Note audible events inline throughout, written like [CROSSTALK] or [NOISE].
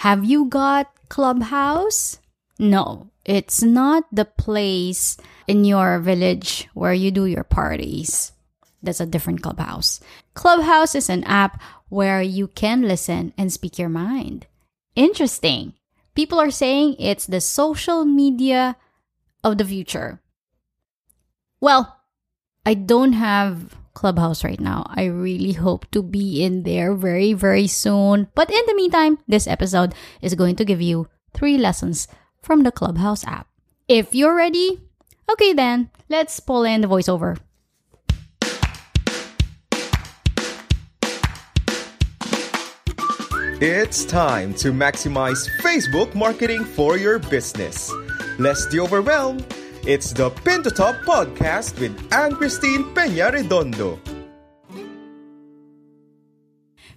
Have you got Clubhouse? No, it's not the place in your village where you do your parties. That's a different Clubhouse. Clubhouse is an app where you can listen and speak your mind. Interesting. People are saying it's the social media of the future. Well, I don't have Clubhouse right now. I really hope to be in there very, very soon. But in the meantime, this episode is going to give you three lessons from the Clubhouse app. If you're ready, okay then, let's pull in the voiceover. It's time to maximize Facebook marketing for your business. Less the overwhelm. It's the Pin to Top podcast with Anne Christine Peña Redondo.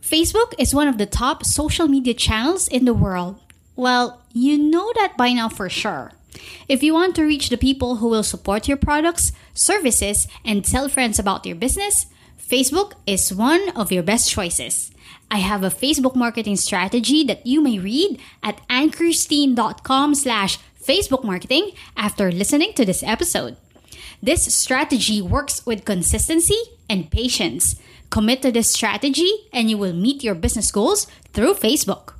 Facebook is one of the top social media channels in the world. Well, you know that by now for sure. If you want to reach the people who will support your products, services, and tell friends about your business, Facebook is one of your best choices. I have a Facebook marketing strategy that you may read at annchristine.com slash Facebook marketing after listening to this episode. This strategy works with consistency and patience. Commit to this strategy and you will meet your business goals through Facebook.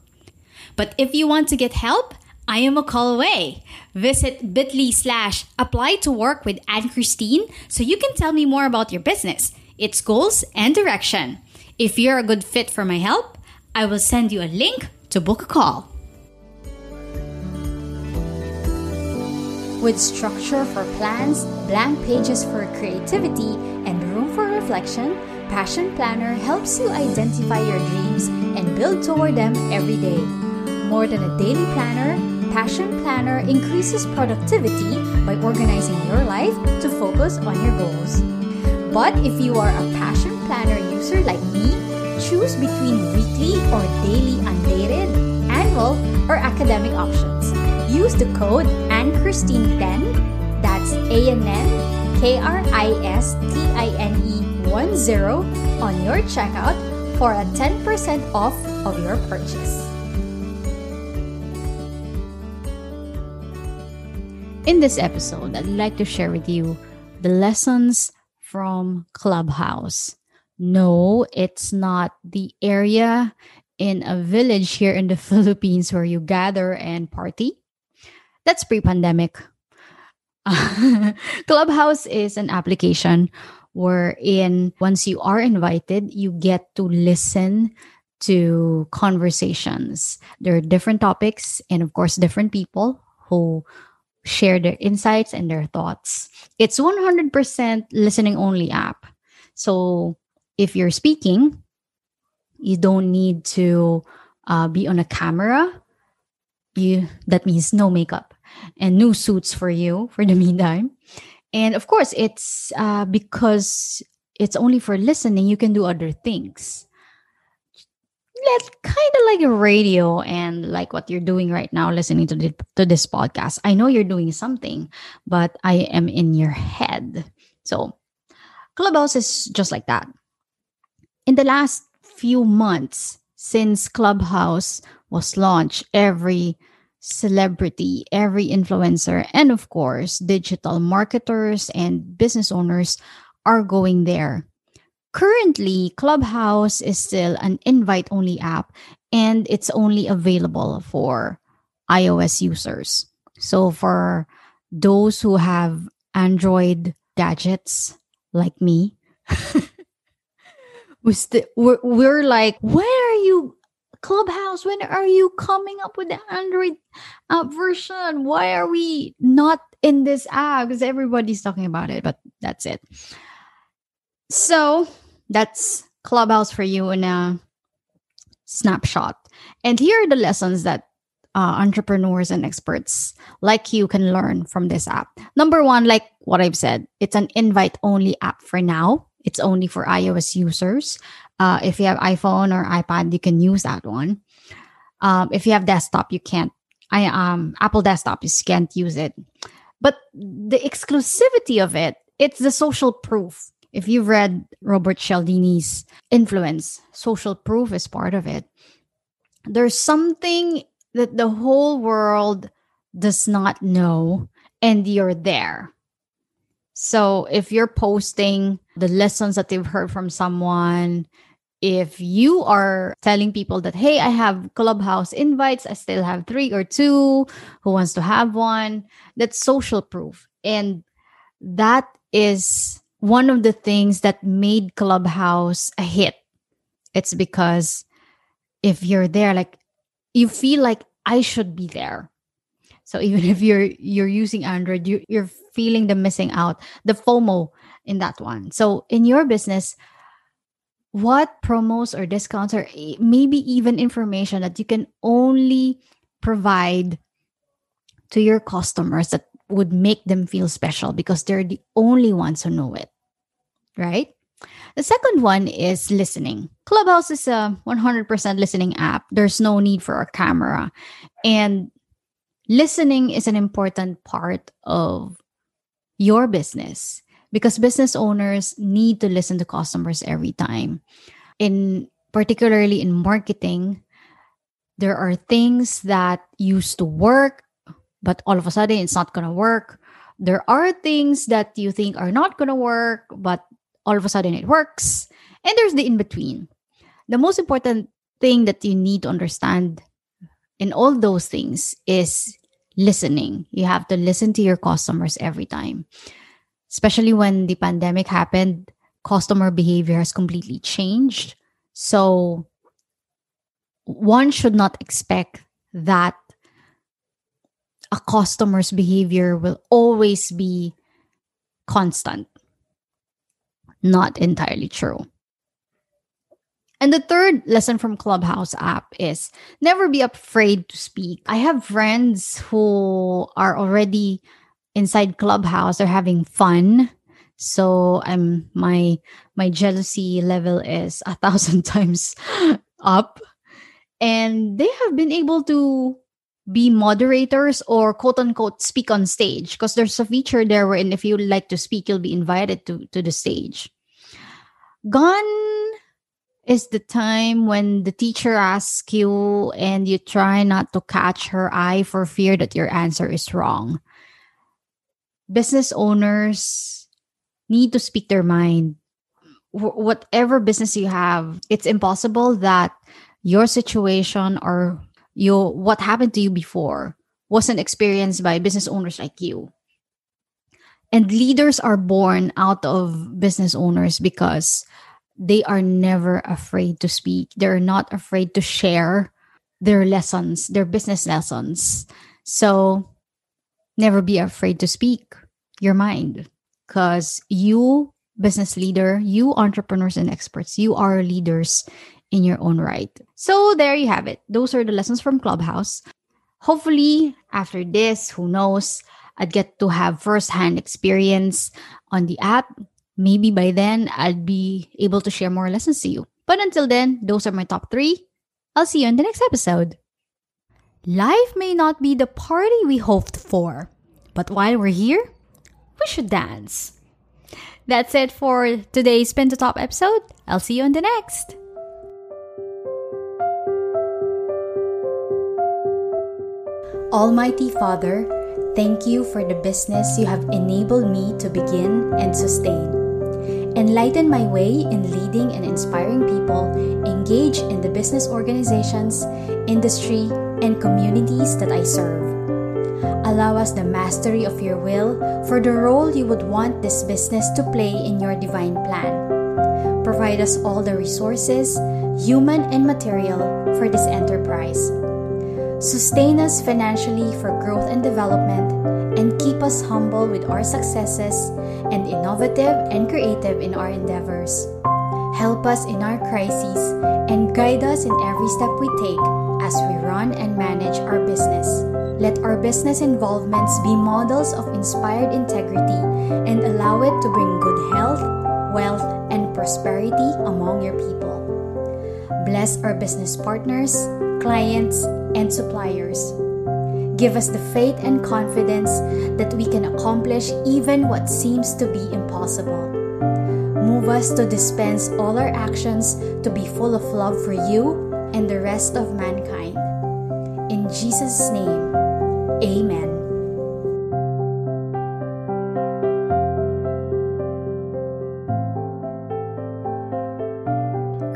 But if you want to get help, I am a call away. Visit bit.ly slash apply to work with Anne Christine so you can tell me more about your business, its goals, and direction. If you're a good fit for my help, I will send you a link to book a call. With structure for plans, blank pages for creativity, and room for reflection, Passion Planner helps you identify your dreams and build toward them every day. More than a daily planner, Passion Planner increases productivity by organizing your life to focus on your goals. But if you are a Passion Planner user like me, choose between weekly or daily undated, annual, or academic options. Use the code ANNCHRISTINE10, that's A-N-N-K-R-I-S-T-I-N-E 10 on your checkout for a 10% off of your purchase. In this episode, I'd like to share with you the lessons from Clubhouse. No, it's not the area in a village here in the [LAUGHS] Philippines where you gather and party. That's pre pandemic. [LAUGHS] Clubhouse is an application wherein once you are invited, you get to listen to conversations. There are different topics and, of course, different people who share their insights and their thoughts. It's 100% listening only app. So if you're speaking, you don't need to uh, be on a camera. You that means no makeup and new suits for you for the [LAUGHS] meantime. And of course, it's uh, because it's only for listening. You can do other things That's kind of like a radio and like what you're doing right now listening to the, to this podcast i know you're doing something but i am in your head so clubhouse is just like that in the last few months since clubhouse was launched every celebrity every influencer and of course digital marketers and business owners are going there Currently, Clubhouse is still an invite only app and it's only available for iOS users. So, for those who have Android gadgets like me, [LAUGHS] we st- we're, we're like, when are you, Clubhouse? When are you coming up with the Android app version? Why are we not in this app? Because everybody's talking about it, but that's it. So, that's Clubhouse for you in a snapshot. And here are the lessons that uh, entrepreneurs and experts like you can learn from this app. Number one, like what I've said, it's an invite only app for now. It's only for iOS users. Uh, if you have iPhone or iPad, you can use that one. Um, if you have desktop, you can't. I um Apple desktop, you can't use it. But the exclusivity of it, it's the social proof if you've read Robert Cialdini's influence, social proof is part of it. There's something that the whole world does not know and you're there. So if you're posting the lessons that you've heard from someone, if you are telling people that, hey, I have clubhouse invites, I still have three or two who wants to have one, that's social proof. And that is one of the things that made Clubhouse a hit. It's because if you're there, like you feel like I should be there. So even if you're you're using Android, you, you're feeling the missing out, the FOMO in that one. So in your business, what promos or discounts or maybe even information that you can only provide to your customers that would make them feel special because they're the only ones who know it, right? The second one is listening. Clubhouse is a 100% listening app. There's no need for a camera. And listening is an important part of your business because business owners need to listen to customers every time. In particularly in marketing, there are things that used to work, but all of a sudden it's not going to work. There are things that you think are not going to work, but all of a sudden it works. And there's the in between. The most important thing that you need to understand in all those things is listening. You have to listen to your customers every time. Especially when the pandemic happened, customer behavior has completely changed. So one should not expect that a customer's behavior will always be constant. Not entirely true. And the third lesson from Clubhouse app is never be afraid to speak. I have friends who are already inside Clubhouse, they're having fun. So I'm my my jealousy level is a thousand [LAUGHS] times up. And they have been able to be moderators or quote unquote speak on stage because there's a feature there wherein if you like to speak, you'll be invited to, to the stage. Gone is the time when the teacher asks you and you try not to catch her eye for fear that your answer is wrong. Business owners need to speak their mind. Wh- whatever business you have, it's impossible that your situation or your what happened to you before wasn't experienced by business owners like you. And leaders are born out of business owners because they are never afraid to speak. They're not afraid to share their lessons, their business lessons. So never be afraid to speak your mind because you, business leader, you entrepreneurs and experts, you are leaders in your own right. So there you have it. Those are the lessons from Clubhouse. Hopefully, after this, who knows, I'd get to have firsthand experience on the app maybe by then I'll be able to share more lessons to you. But until then, those are my top three. I'll see you in the next episode. Life may not be the party we hoped for, but while we're here, we should dance. That's it for today's Pin to Top episode. I'll see you in the next. Almighty Father, thank you for the business you have enabled me to begin and sustain. Enlighten my way in leading and inspiring people engage in the business organizations, industry, and communities that I serve. Allow us the mastery of your will for the role you would want this business to play in your divine plan. Provide us all the resources, human and material, for this enterprise. Sustain us financially for growth and development, and keep us humble with our successes and innovative and creative in our endeavors. Help us in our crises and guide us in every step we take as we run and manage our business. Let our business involvements be models of inspired integrity and allow it to bring good health, wealth, and prosperity among your people. Bless our business partners, clients, and suppliers Give us the faith and confidence that we can accomplish even what seems to be impossible. Move us to dispense all our actions to be full of love for you and the rest of mankind. In Jesus' name, amen.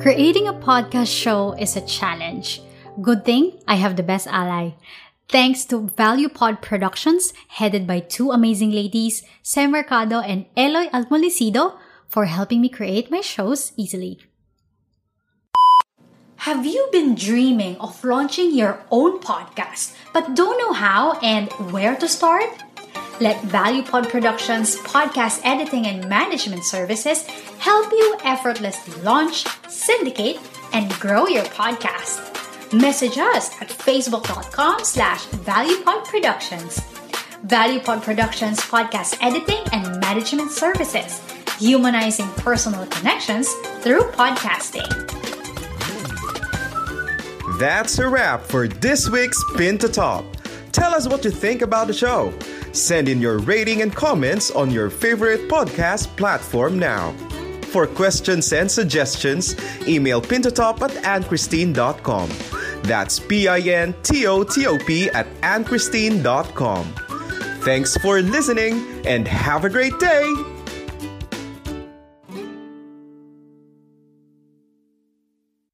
Creating a podcast show is a challenge. Good thing I have the best ally. Thanks to Value Pod Productions, headed by two amazing ladies, Sam Mercado and Eloy Almolicido, for helping me create my shows easily. Have you been dreaming of launching your own podcast but don't know how and where to start? Let ValuePod Productions podcast editing and management services help you effortlessly launch, syndicate, and grow your podcast. Message us at facebook.com slash valuepodproductions. ValuePod Productions podcast editing and management services, humanizing personal connections through podcasting. That's a wrap for this week's Pin to Top. Tell us what you think about the show. Send in your rating and comments on your favorite podcast platform now. For questions and suggestions, email pintotop at annchristine.com. That's P-I-N-T-O-T-O-P at annchristine.com. Thanks for listening and have a great day!